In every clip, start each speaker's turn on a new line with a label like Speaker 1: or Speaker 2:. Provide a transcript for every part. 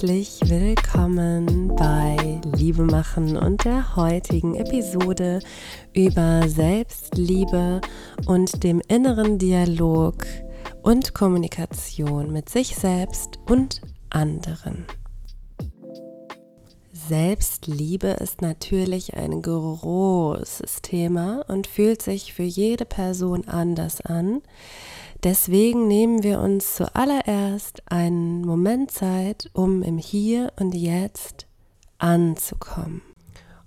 Speaker 1: Herzlich willkommen bei Liebe machen und der heutigen Episode über Selbstliebe und dem inneren Dialog und Kommunikation mit sich selbst und anderen. Selbstliebe ist natürlich ein großes Thema und fühlt sich für jede Person anders an. Deswegen nehmen wir uns zuallererst einen Moment Zeit, um im Hier und Jetzt anzukommen.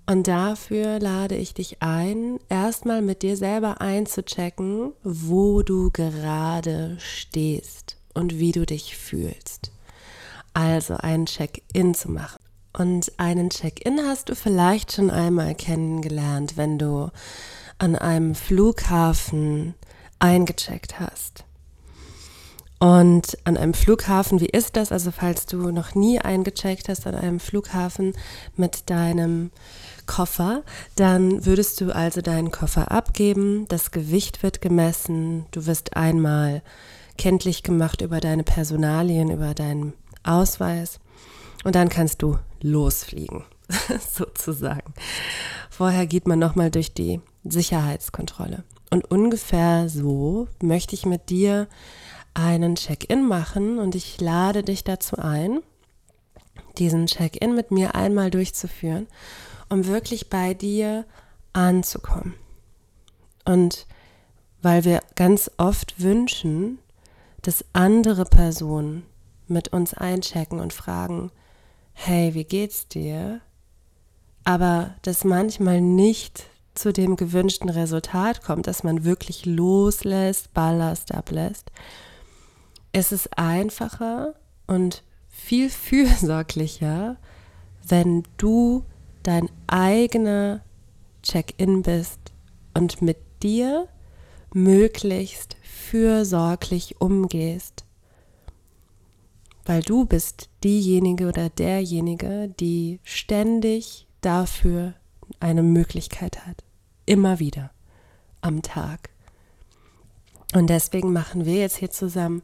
Speaker 1: Und dafür lade ich dich ein, erstmal mit dir selber einzuchecken, wo du gerade stehst und wie du dich fühlst. Also einen Check-in zu machen. Und einen Check-in hast du vielleicht schon einmal kennengelernt, wenn du an einem Flughafen eingecheckt hast. Und an einem Flughafen, wie ist das? Also falls du noch nie eingecheckt hast an einem Flughafen mit deinem Koffer, dann würdest du also deinen Koffer abgeben, das Gewicht wird gemessen, du wirst einmal kenntlich gemacht über deine Personalien, über deinen Ausweis und dann kannst du losfliegen, sozusagen. Vorher geht man nochmal durch die Sicherheitskontrolle. Und ungefähr so möchte ich mit dir einen Check-in machen und ich lade dich dazu ein, diesen Check-in mit mir einmal durchzuführen, um wirklich bei dir anzukommen. Und weil wir ganz oft wünschen, dass andere Personen mit uns einchecken und fragen, hey, wie geht's dir? Aber das manchmal nicht zu dem gewünschten Resultat kommt, dass man wirklich loslässt, Ballast ablässt, ist es einfacher und viel fürsorglicher, wenn du dein eigener Check-in bist und mit dir möglichst fürsorglich umgehst. Weil du bist diejenige oder derjenige, die ständig dafür eine Möglichkeit hat. Immer wieder am Tag. Und deswegen machen wir jetzt hier zusammen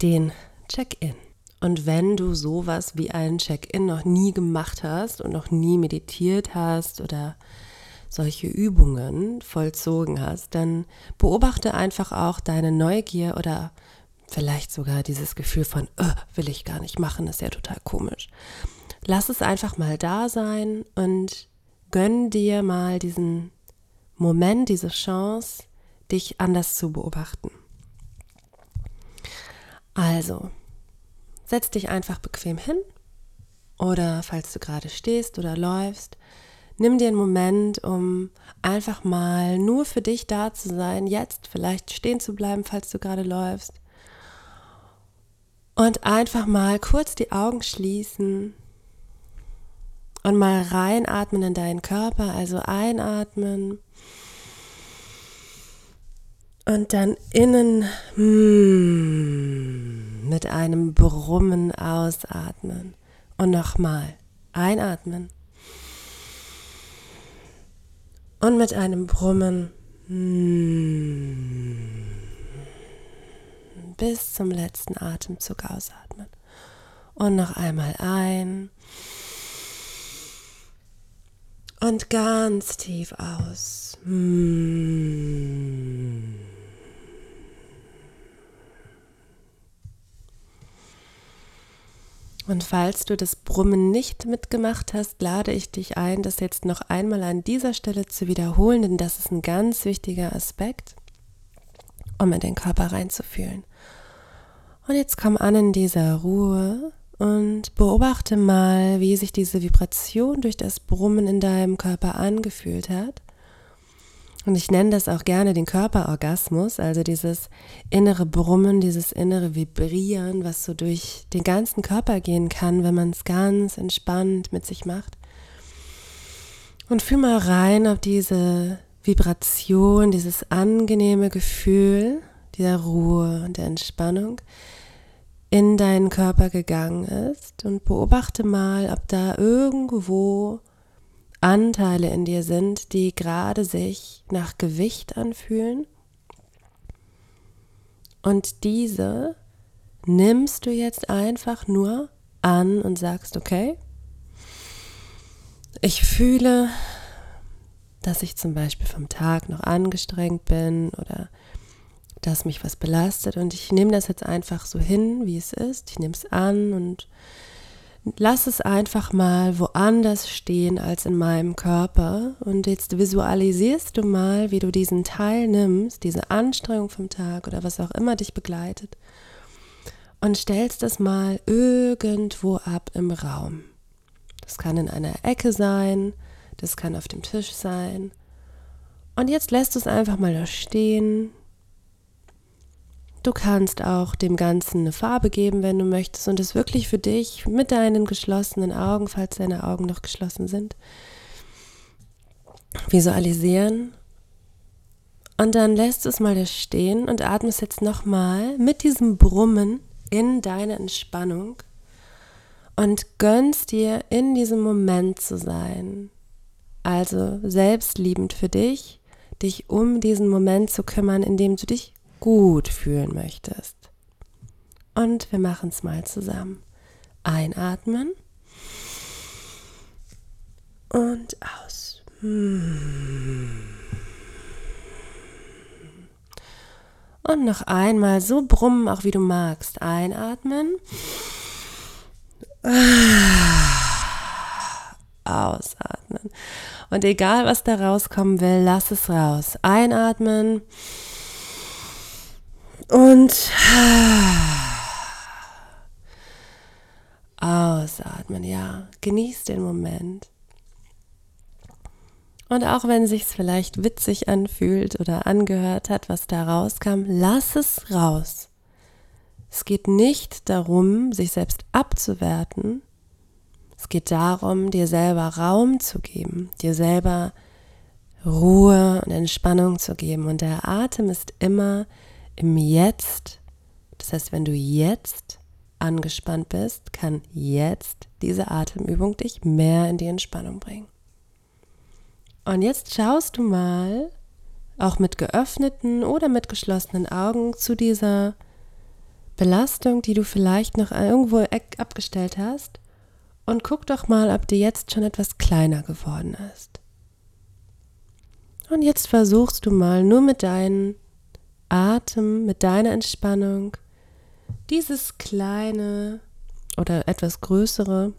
Speaker 1: den Check-in. Und wenn du sowas wie einen Check-in noch nie gemacht hast und noch nie meditiert hast oder solche Übungen vollzogen hast, dann beobachte einfach auch deine Neugier oder vielleicht sogar dieses Gefühl von, oh, will ich gar nicht machen, ist ja total komisch. Lass es einfach mal da sein und gönn dir mal diesen Moment, diese Chance, dich anders zu beobachten. Also, setz dich einfach bequem hin oder falls du gerade stehst oder läufst, nimm dir einen Moment, um einfach mal nur für dich da zu sein, jetzt vielleicht stehen zu bleiben, falls du gerade läufst. Und einfach mal kurz die Augen schließen und mal reinatmen in deinen Körper, also einatmen und dann innen hmm, mit einem Brummen ausatmen. Und nochmal einatmen. Und mit einem Brummen hmm, bis zum letzten Atemzug ausatmen. Und noch einmal ein. Und ganz tief aus. Hmm. Und falls du das Brummen nicht mitgemacht hast, lade ich dich ein, das jetzt noch einmal an dieser Stelle zu wiederholen, denn das ist ein ganz wichtiger Aspekt, um in den Körper reinzufühlen. Und jetzt komm an in dieser Ruhe und beobachte mal, wie sich diese Vibration durch das Brummen in deinem Körper angefühlt hat. Und ich nenne das auch gerne den Körperorgasmus, also dieses innere Brummen, dieses innere Vibrieren, was so durch den ganzen Körper gehen kann, wenn man es ganz entspannt mit sich macht. Und fühl mal rein, ob diese Vibration, dieses angenehme Gefühl dieser Ruhe und der Entspannung in deinen Körper gegangen ist und beobachte mal, ob da irgendwo Anteile in dir sind, die gerade sich nach Gewicht anfühlen. Und diese nimmst du jetzt einfach nur an und sagst, okay, ich fühle, dass ich zum Beispiel vom Tag noch angestrengt bin oder dass mich was belastet und ich nehme das jetzt einfach so hin, wie es ist. Ich nehme es an und lass es einfach mal woanders stehen als in meinem Körper. Und jetzt visualisierst du mal, wie du diesen Teil nimmst, diese Anstrengung vom Tag oder was auch immer dich begleitet, und stellst es mal irgendwo ab im Raum. Das kann in einer Ecke sein, das kann auf dem Tisch sein. Und jetzt lässt du es einfach mal da stehen, Du kannst auch dem Ganzen eine Farbe geben, wenn du möchtest, und es wirklich für dich mit deinen geschlossenen Augen, falls deine Augen noch geschlossen sind, visualisieren. Und dann lässt es mal da stehen und atmest jetzt nochmal mit diesem Brummen in deine Entspannung und gönnst dir in diesem Moment zu sein. Also selbstliebend für dich, dich um diesen Moment zu kümmern, in dem du dich gut fühlen möchtest. Und wir machen es mal zusammen. Einatmen und aus. Und noch einmal so brummen, auch wie du magst. Einatmen. Ausatmen. Und egal, was da rauskommen will, lass es raus. Einatmen. Und ausatmen, ja. Genieß den Moment. Und auch wenn sich's vielleicht witzig anfühlt oder angehört hat, was da rauskam, lass es raus. Es geht nicht darum, sich selbst abzuwerten. Es geht darum, dir selber Raum zu geben, dir selber Ruhe und Entspannung zu geben. Und der Atem ist immer im Jetzt. Das heißt, wenn du jetzt angespannt bist, kann jetzt diese Atemübung dich mehr in die Entspannung bringen. Und jetzt schaust du mal, auch mit geöffneten oder mit geschlossenen Augen, zu dieser Belastung, die du vielleicht noch irgendwo abgestellt hast. Und guck doch mal, ob die jetzt schon etwas kleiner geworden ist. Und jetzt versuchst du mal nur mit deinen Atem, mit deiner Entspannung dieses kleine oder etwas größere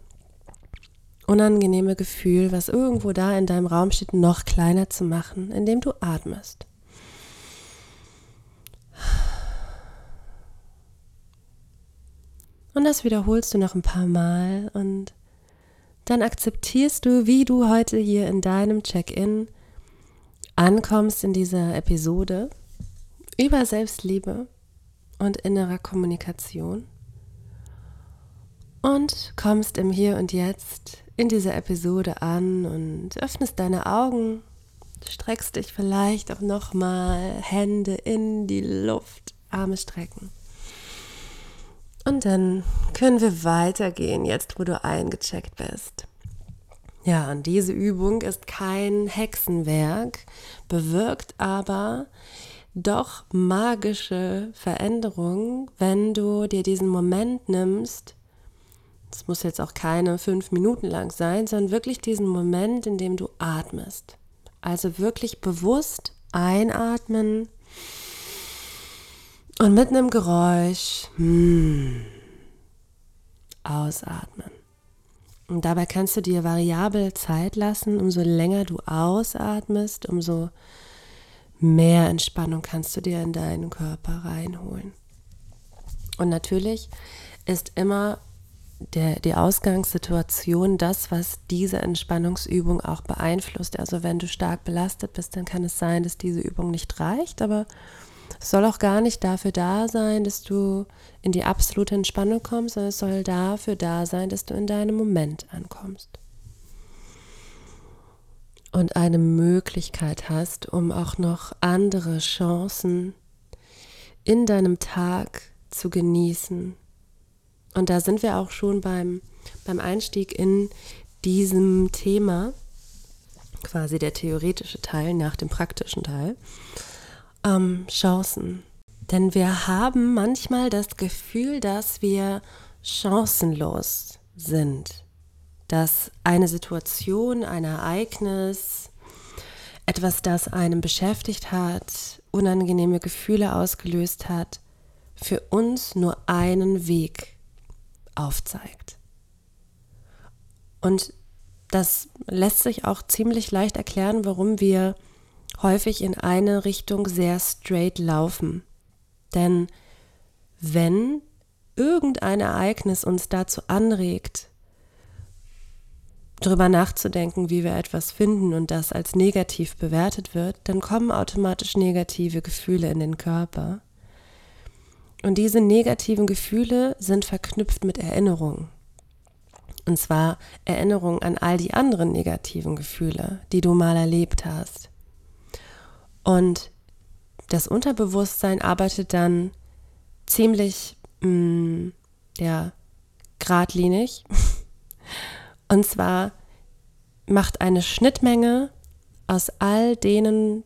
Speaker 1: unangenehme Gefühl, was irgendwo da in deinem Raum steht, noch kleiner zu machen, indem du atmest. Und das wiederholst du noch ein paar Mal und dann akzeptierst du, wie du heute hier in deinem Check-in ankommst in dieser Episode über Selbstliebe und innerer Kommunikation und kommst im Hier und Jetzt in dieser Episode an und öffnest deine Augen, streckst dich vielleicht auch nochmal Hände in die Luft, Arme strecken. Und dann können wir weitergehen, jetzt wo du eingecheckt bist. Ja, und diese Übung ist kein Hexenwerk, bewirkt aber doch magische Veränderung, wenn du dir diesen Moment nimmst. Es muss jetzt auch keine fünf Minuten lang sein, sondern wirklich diesen Moment, in dem du atmest. Also wirklich bewusst einatmen und mit einem Geräusch hmm, ausatmen. Und dabei kannst du dir variabel Zeit lassen, umso länger du ausatmest, umso mehr Entspannung kannst du dir in deinen Körper reinholen. Und natürlich ist immer der, die Ausgangssituation das, was diese Entspannungsübung auch beeinflusst. Also wenn du stark belastet bist, dann kann es sein, dass diese Übung nicht reicht, aber es soll auch gar nicht dafür da sein, dass du in die absolute Entspannung kommst, sondern es soll dafür da sein, dass du in deinem Moment ankommst und eine Möglichkeit hast, um auch noch andere Chancen in deinem Tag zu genießen. Und da sind wir auch schon beim, beim Einstieg in diesem Thema, quasi der theoretische Teil nach dem praktischen Teil, ähm, Chancen. Denn wir haben manchmal das Gefühl, dass wir chancenlos sind, dass eine Situation, ein Ereignis, etwas, das einem beschäftigt hat, unangenehme Gefühle ausgelöst hat, für uns nur einen Weg aufzeigt. Und das lässt sich auch ziemlich leicht erklären, warum wir häufig in eine Richtung sehr straight laufen. Denn wenn irgendein Ereignis uns dazu anregt, darüber nachzudenken, wie wir etwas finden und das als negativ bewertet wird, dann kommen automatisch negative Gefühle in den Körper. Und diese negativen Gefühle sind verknüpft mit Erinnerungen. Und zwar Erinnerungen an all die anderen negativen Gefühle, die du mal erlebt hast. Und das Unterbewusstsein arbeitet dann ziemlich, mh, mm, ja, geradlinig. Und zwar macht eine Schnittmenge aus all denen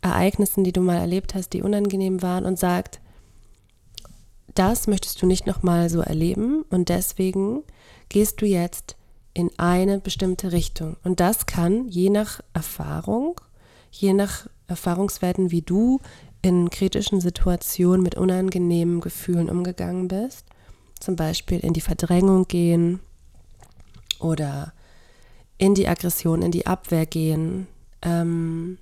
Speaker 1: Ereignissen, die du mal erlebt hast, die unangenehm waren und sagt, das möchtest du nicht nochmal so erleben und deswegen gehst du jetzt in eine bestimmte Richtung. Und das kann je nach Erfahrung, je nach Erfahrungswerten, wie du in kritischen Situationen mit unangenehmen Gefühlen umgegangen bist, zum Beispiel in die Verdrängung gehen oder in die Aggression, in die Abwehr gehen ähm,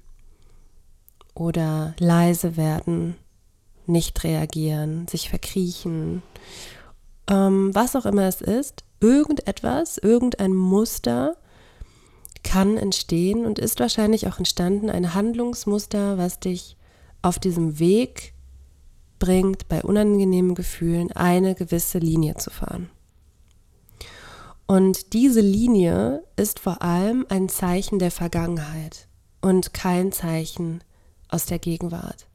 Speaker 1: oder leise werden, nicht reagieren, sich verkriechen, ähm, was auch immer es ist, irgendetwas, irgendein Muster, kann entstehen und ist wahrscheinlich auch entstanden, ein Handlungsmuster, was dich auf diesem Weg bringt, bei unangenehmen Gefühlen eine gewisse Linie zu fahren. Und diese Linie ist vor allem ein Zeichen der Vergangenheit und kein Zeichen aus der Gegenwart.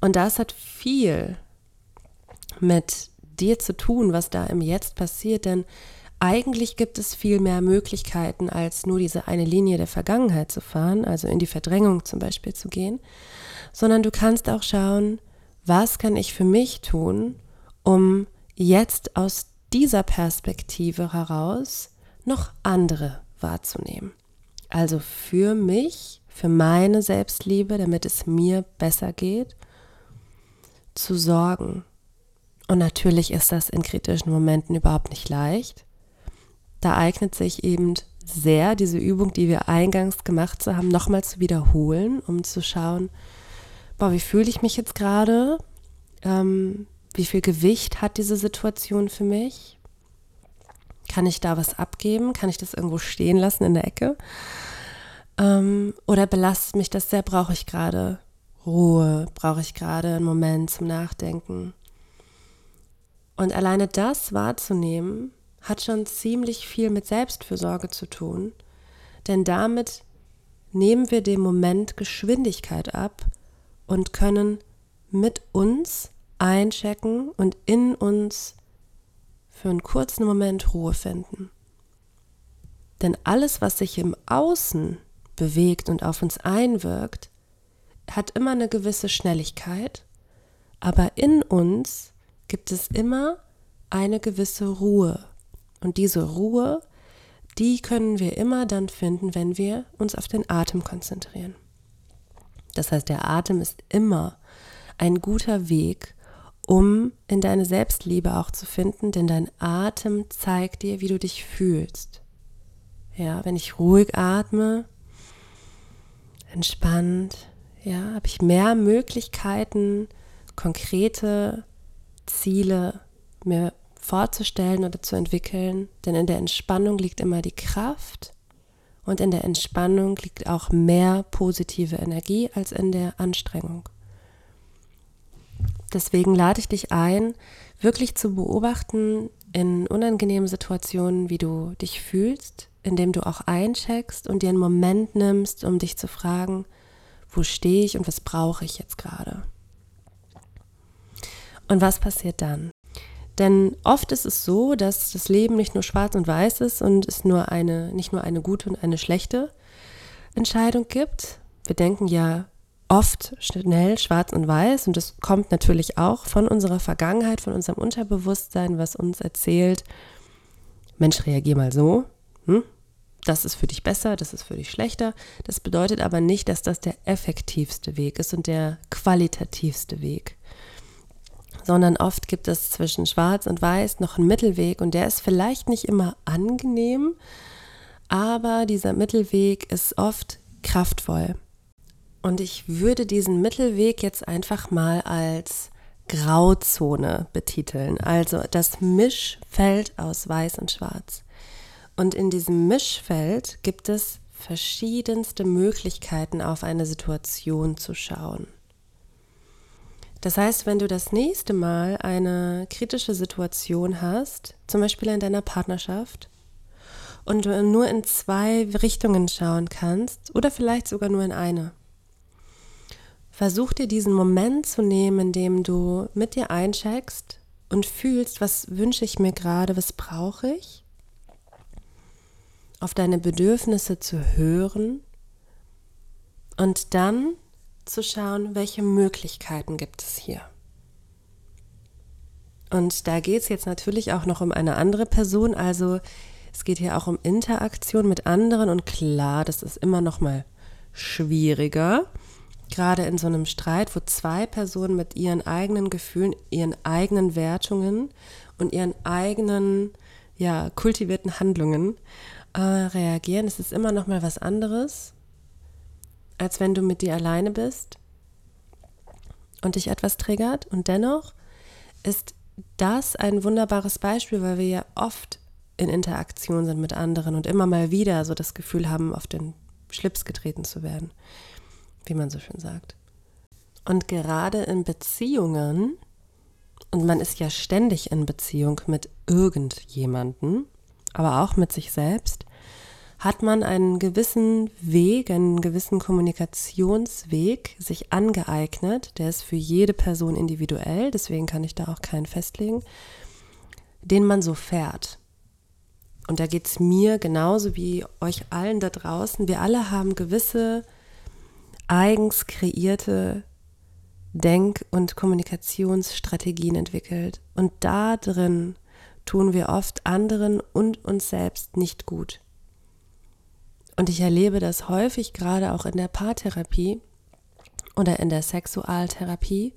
Speaker 1: Und das hat viel mit dir zu tun, was da im Jetzt passiert, denn eigentlich gibt es viel mehr Möglichkeiten, als nur diese eine Linie der Vergangenheit zu fahren, also in die Verdrängung zum Beispiel zu gehen, sondern du kannst auch schauen, was kann ich für mich tun, um jetzt aus dieser Perspektive heraus noch andere wahrzunehmen. Also für mich, für meine Selbstliebe, damit es mir besser geht, zu sorgen. Und natürlich ist das in kritischen Momenten überhaupt nicht leicht da eignet sich eben sehr diese Übung, die wir eingangs gemacht haben, nochmal zu wiederholen, um zu schauen, boah, wie fühle ich mich jetzt gerade? Ähm, wie viel Gewicht hat diese Situation für mich? Kann ich da was abgeben? Kann ich das irgendwo stehen lassen in der Ecke? Ähm, oder belastet mich das sehr? Brauche ich gerade Ruhe? Brauche ich gerade einen Moment zum Nachdenken? Und alleine das wahrzunehmen, hat schon ziemlich viel mit Selbstfürsorge zu tun, denn damit nehmen wir dem Moment Geschwindigkeit ab und können mit uns einchecken und in uns für einen kurzen Moment Ruhe finden. Denn alles, was sich im Außen bewegt und auf uns einwirkt, hat immer eine gewisse Schnelligkeit, aber in uns gibt es immer eine gewisse Ruhe. Und diese Ruhe, die können wir immer dann finden, wenn wir uns auf den Atem konzentrieren. Das heißt, der Atem ist immer ein guter Weg, um in deine Selbstliebe auch zu finden, denn dein Atem zeigt dir, wie du dich fühlst. Ja, wenn ich ruhig atme, entspannt, ja, habe ich mehr Möglichkeiten, konkrete Ziele mir vorzustellen oder zu entwickeln, denn in der Entspannung liegt immer die Kraft und in der Entspannung liegt auch mehr positive Energie als in der Anstrengung. Deswegen lade ich dich ein, wirklich zu beobachten in unangenehmen Situationen, wie du dich fühlst, indem du auch eincheckst und dir einen Moment nimmst, um dich zu fragen, wo stehe ich und was brauche ich jetzt gerade? Und was passiert dann? Denn oft ist es so, dass das Leben nicht nur schwarz und weiß ist und es nur eine, nicht nur eine gute und eine schlechte Entscheidung gibt. Wir denken ja oft schnell schwarz und weiß und das kommt natürlich auch von unserer Vergangenheit, von unserem Unterbewusstsein, was uns erzählt, Mensch, reagier mal so, hm? das ist für dich besser, das ist für dich schlechter. Das bedeutet aber nicht, dass das der effektivste Weg ist und der qualitativste Weg. Sondern oft gibt es zwischen Schwarz und Weiß noch einen Mittelweg und der ist vielleicht nicht immer angenehm, aber dieser Mittelweg ist oft kraftvoll. Und ich würde diesen Mittelweg jetzt einfach mal als Grauzone betiteln, also das Mischfeld aus Weiß und Schwarz. Und in diesem Mischfeld gibt es verschiedenste Möglichkeiten, auf eine Situation zu schauen. Das heißt, wenn du das nächste Mal eine kritische Situation hast, zum Beispiel in deiner Partnerschaft, und du nur in zwei Richtungen schauen kannst oder vielleicht sogar nur in eine, Versuch dir diesen Moment zu nehmen, in dem du mit dir eincheckst und fühlst, was wünsche ich mir gerade, was brauche ich, auf deine Bedürfnisse zu hören und dann zu schauen, welche Möglichkeiten gibt es hier. Und da geht es jetzt natürlich auch noch um eine andere Person, also es geht hier auch um Interaktion mit anderen. Und klar, das ist immer noch mal schwieriger gerade in so einem Streit, wo zwei Personen mit ihren eigenen Gefühlen, ihren eigenen Wertungen und ihren eigenen, ja, kultivierten Handlungen äh, reagieren, es immer noch mal was anderes, als wenn du mit dir alleine bist und dich etwas triggert. Und dennoch ist das ein wunderbares Beispiel, weil wir ja oft in Interaktion sind mit anderen und immer mal wieder so das Gefühl haben, auf den Schlips getreten zu werden wie man so schön sagt. Und gerade in Beziehungen, und man ist ja ständig in Beziehung mit irgendjemanden, aber auch mit sich selbst, hat man einen gewissen Weg, einen gewissen Kommunikationsweg sich angeeignet, der ist für jede Person individuell, deswegen kann ich da auch keinen festlegen, den man so fährt. Und da geht es mir genauso wie euch allen da draußen. Wir alle haben gewisse eigens kreierte Denk- und Kommunikationsstrategien entwickelt. Und da drin tun wir oft anderen und uns selbst nicht gut. Und ich erlebe das häufig gerade auch in der Paartherapie oder in der Sexualtherapie,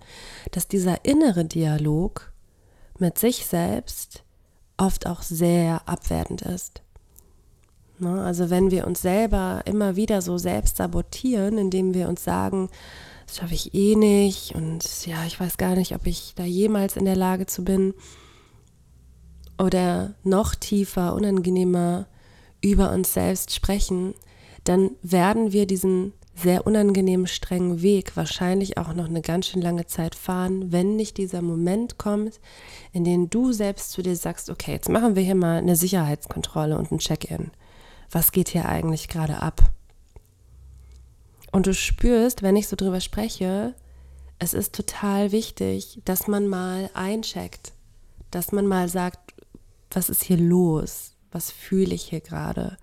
Speaker 1: dass dieser innere Dialog mit sich selbst oft auch sehr abwertend ist. Ne? Also wenn wir uns selber immer wieder so selbst sabotieren, indem wir uns sagen, das schaffe ich eh nicht und ja, ich weiß gar nicht, ob ich da jemals in der Lage zu bin. Oder noch tiefer, unangenehmer über uns selbst sprechen, dann werden wir diesen sehr unangenehmen, strengen Weg wahrscheinlich auch noch eine ganz schön lange Zeit fahren, wenn nicht dieser Moment kommt, in dem du selbst zu dir sagst, okay, jetzt machen wir hier mal eine Sicherheitskontrolle und ein Check-in was geht hier eigentlich gerade ab? Und du spürst, wenn ich so drüber spreche, es ist total wichtig, dass man mal eincheckt, dass man mal sagt, was ist hier los? Was fühle ich hier gerade?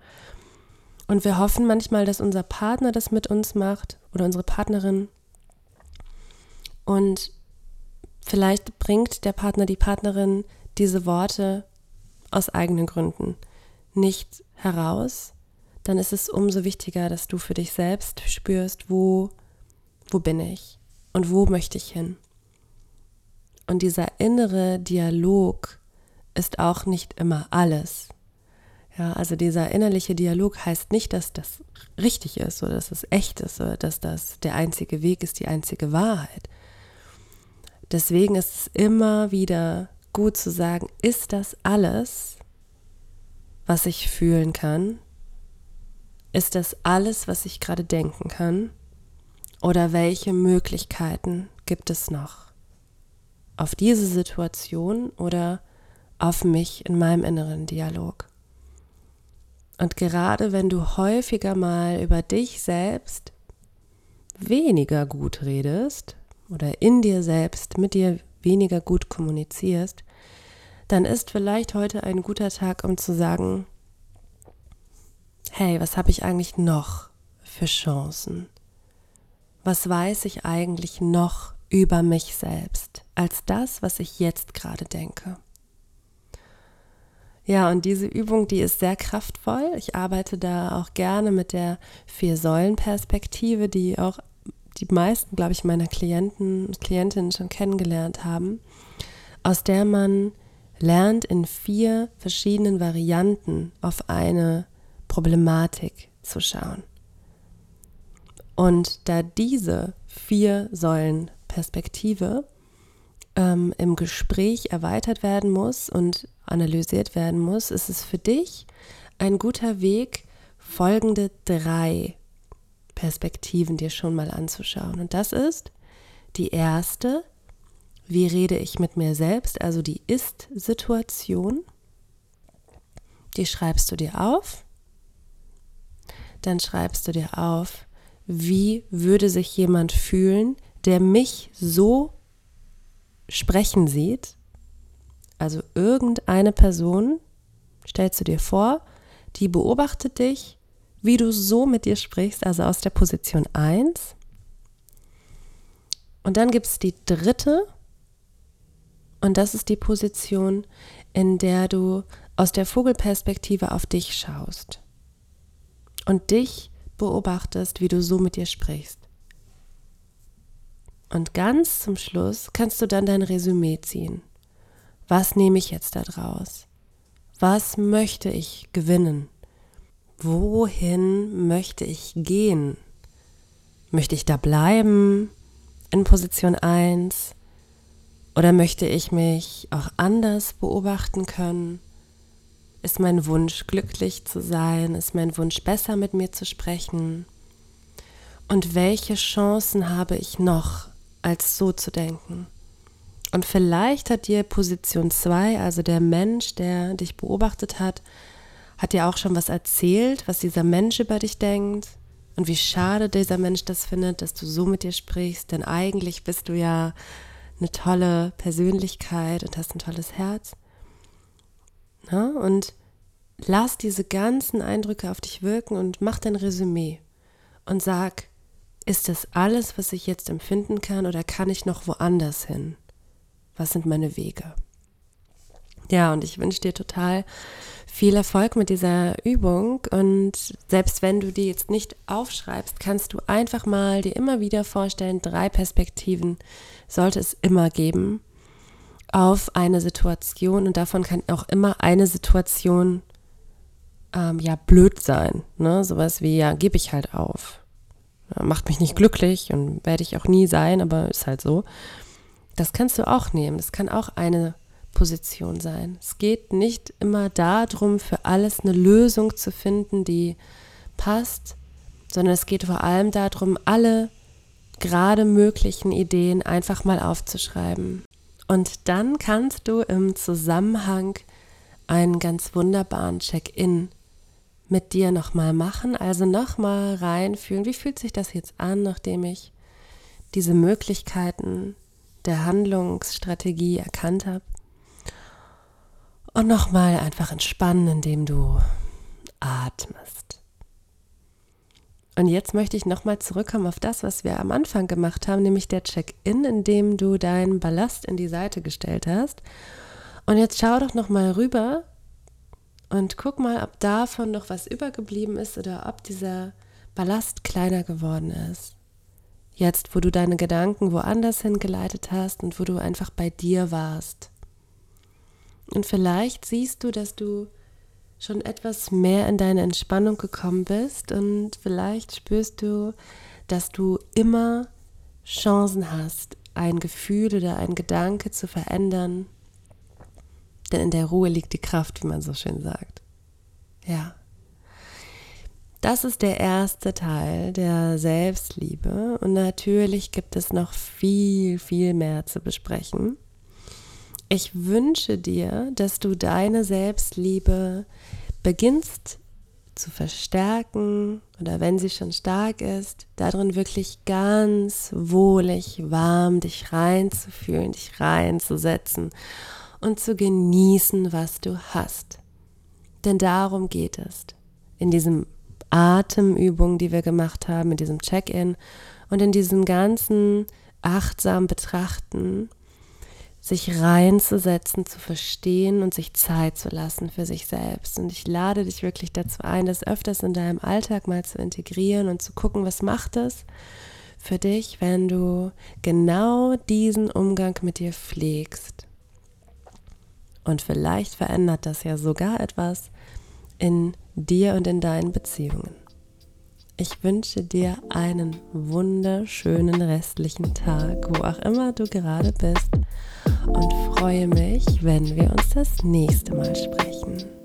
Speaker 1: Und wir hoffen manchmal, dass unser Partner das mit uns macht oder unsere Partnerin. Und vielleicht bringt der Partner, die Partnerin diese Worte aus eigenen Gründen nicht heraus, dann ist es umso wichtiger, dass du für dich selbst spürst, wo, wo bin ich und wo möchte ich hin. Und dieser innere Dialog ist auch nicht immer alles. Ja, also dieser innerliche Dialog heißt nicht, dass das richtig ist oder dass es echt ist oder dass das der einzige Weg ist, die einzige Wahrheit. Deswegen ist es immer wieder gut zu sagen, ist das alles, was ich fühlen kann? Ist das alles, was ich gerade denken kann? Oder welche Möglichkeiten gibt es noch? Auf diese Situation oder auf mich in meinem inneren Dialog? Und gerade wenn du häufiger mal über dich selbst weniger gut redest oder in dir selbst mit dir weniger gut kommunizierst, dann ist vielleicht heute ein guter Tag, um zu sagen, hey, was habe ich eigentlich noch für Chancen? was weiß ich eigentlich noch über mich selbst als das, was ich jetzt gerade denke. Ja, und diese Übung, die ist sehr kraftvoll. Ich arbeite da auch gerne mit der Vier-Säulen-Perspektive, die auch die meisten, glaube ich, meiner Klienten und Klientinnen schon kennengelernt haben, aus der man lernt, in vier verschiedenen Varianten auf eine Problematik zu schauen. Und da diese vier Säulen Perspektive ähm, im Gespräch erweitert werden muss und analysiert werden muss, ist es für dich ein guter Weg, folgende drei Perspektiven dir schon mal anzuschauen. Und das ist die erste, wie rede ich mit mir selbst, also die Ist-Situation. Die schreibst du dir auf. Dann schreibst du dir auf, wie würde sich jemand fühlen, der mich so sprechen sieht, also irgendeine Person, stellst du dir vor, die beobachtet dich, wie du so mit dir sprichst, also aus der Position 1. Und dann gibt es die dritte, und das ist die Position, in der du aus der Vogelperspektive auf dich schaust und dich beobachtest, wie du so mit dir sprichst. Und ganz zum Schluss kannst du dann dein Resümee ziehen. Was nehme ich jetzt da draus? Was möchte ich gewinnen? Wohin möchte ich gehen? Möchte ich da bleiben in Position 1? Oder möchte ich mich auch anders beobachten können? Ist mein Wunsch glücklich zu sein? Ist mein Wunsch besser mit mir zu sprechen? Und welche Chancen habe ich noch als so zu denken. Und vielleicht hat dir Position 2, also der Mensch, der dich beobachtet hat, hat dir auch schon was erzählt, was dieser Mensch über dich denkt und wie schade dieser Mensch das findet, dass du so mit dir sprichst, denn eigentlich bist du ja eine tolle Persönlichkeit und hast ein tolles Herz. Na? Und lass diese ganzen Eindrücke auf dich wirken und mach dein Resümee und sag, ist das alles, was ich jetzt empfinden kann oder kann ich noch woanders hin? Was sind meine Wege? Ja, und ich wünsche dir total viel Erfolg mit dieser Übung. Und selbst wenn du die jetzt nicht aufschreibst, kannst du einfach mal dir immer wieder vorstellen, drei Perspektiven sollte es immer geben auf eine Situation. Und davon kann auch immer eine Situation ähm, ja blöd sein. Ne? Sowas wie, ja, gebe ich halt auf macht mich nicht glücklich und werde ich auch nie sein, aber ist halt so. Das kannst du auch nehmen. Das kann auch eine Position sein. Es geht nicht immer darum, für alles eine Lösung zu finden, die passt, sondern es geht vor allem darum, alle gerade möglichen Ideen einfach mal aufzuschreiben. Und dann kannst du im Zusammenhang einen ganz wunderbaren Check-in mit dir nochmal machen. Also nochmal reinfühlen, wie fühlt sich das jetzt an, nachdem ich diese Möglichkeiten der Handlungsstrategie erkannt habe. Und nochmal einfach entspannen, indem du atmest. Und jetzt möchte ich nochmal zurückkommen auf das, was wir am Anfang gemacht haben, nämlich der Check-in, in dem du deinen Ballast in die Seite gestellt hast. Und jetzt schau doch nochmal rüber und guck mal, ob davon noch was übergeblieben ist oder ob dieser Ballast kleiner geworden ist. Jetzt, wo du deine Gedanken woanders hingeleitet hast und wo du einfach bei dir warst. Und vielleicht siehst du, dass du schon etwas mehr in deine Entspannung gekommen bist und vielleicht spürst du, dass du immer Chancen hast, ein Gefühl oder ein Gedanke zu verändern denn in der Ruhe liegt die Kraft, wie man so schön sagt. Ja. Das ist der erste Teil der Selbstliebe. Und natürlich gibt es noch viel, viel mehr zu besprechen. Ich wünsche dir, dass du deine Selbstliebe beginnst zu verstärken oder wenn sie schon stark ist, darin wirklich ganz wohlig, warm dich reinzufühlen, dich reinzusetzen und zu genießen, was du hast. Denn darum geht es in diesem Atemübung, die wir gemacht haben, in diesem Check-in Und in diesem ganzen achtsam betrachten, sich reinzusetzen, zu verstehen und sich Zeit zu lassen für sich selbst. Und ich lade dich wirklich dazu ein, das öfters in deinem Alltag mal zu integrieren und zu gucken, was macht es für dich, wenn du genau diesen Umgang mit dir pflegst. Und vielleicht verändert das ja sogar etwas in dir und in deinen Beziehungen. Ich wünsche dir einen wunderschönen restlichen Tag, wo auch immer du gerade bist und freue mich, wenn wir uns das nächste Mal sprechen.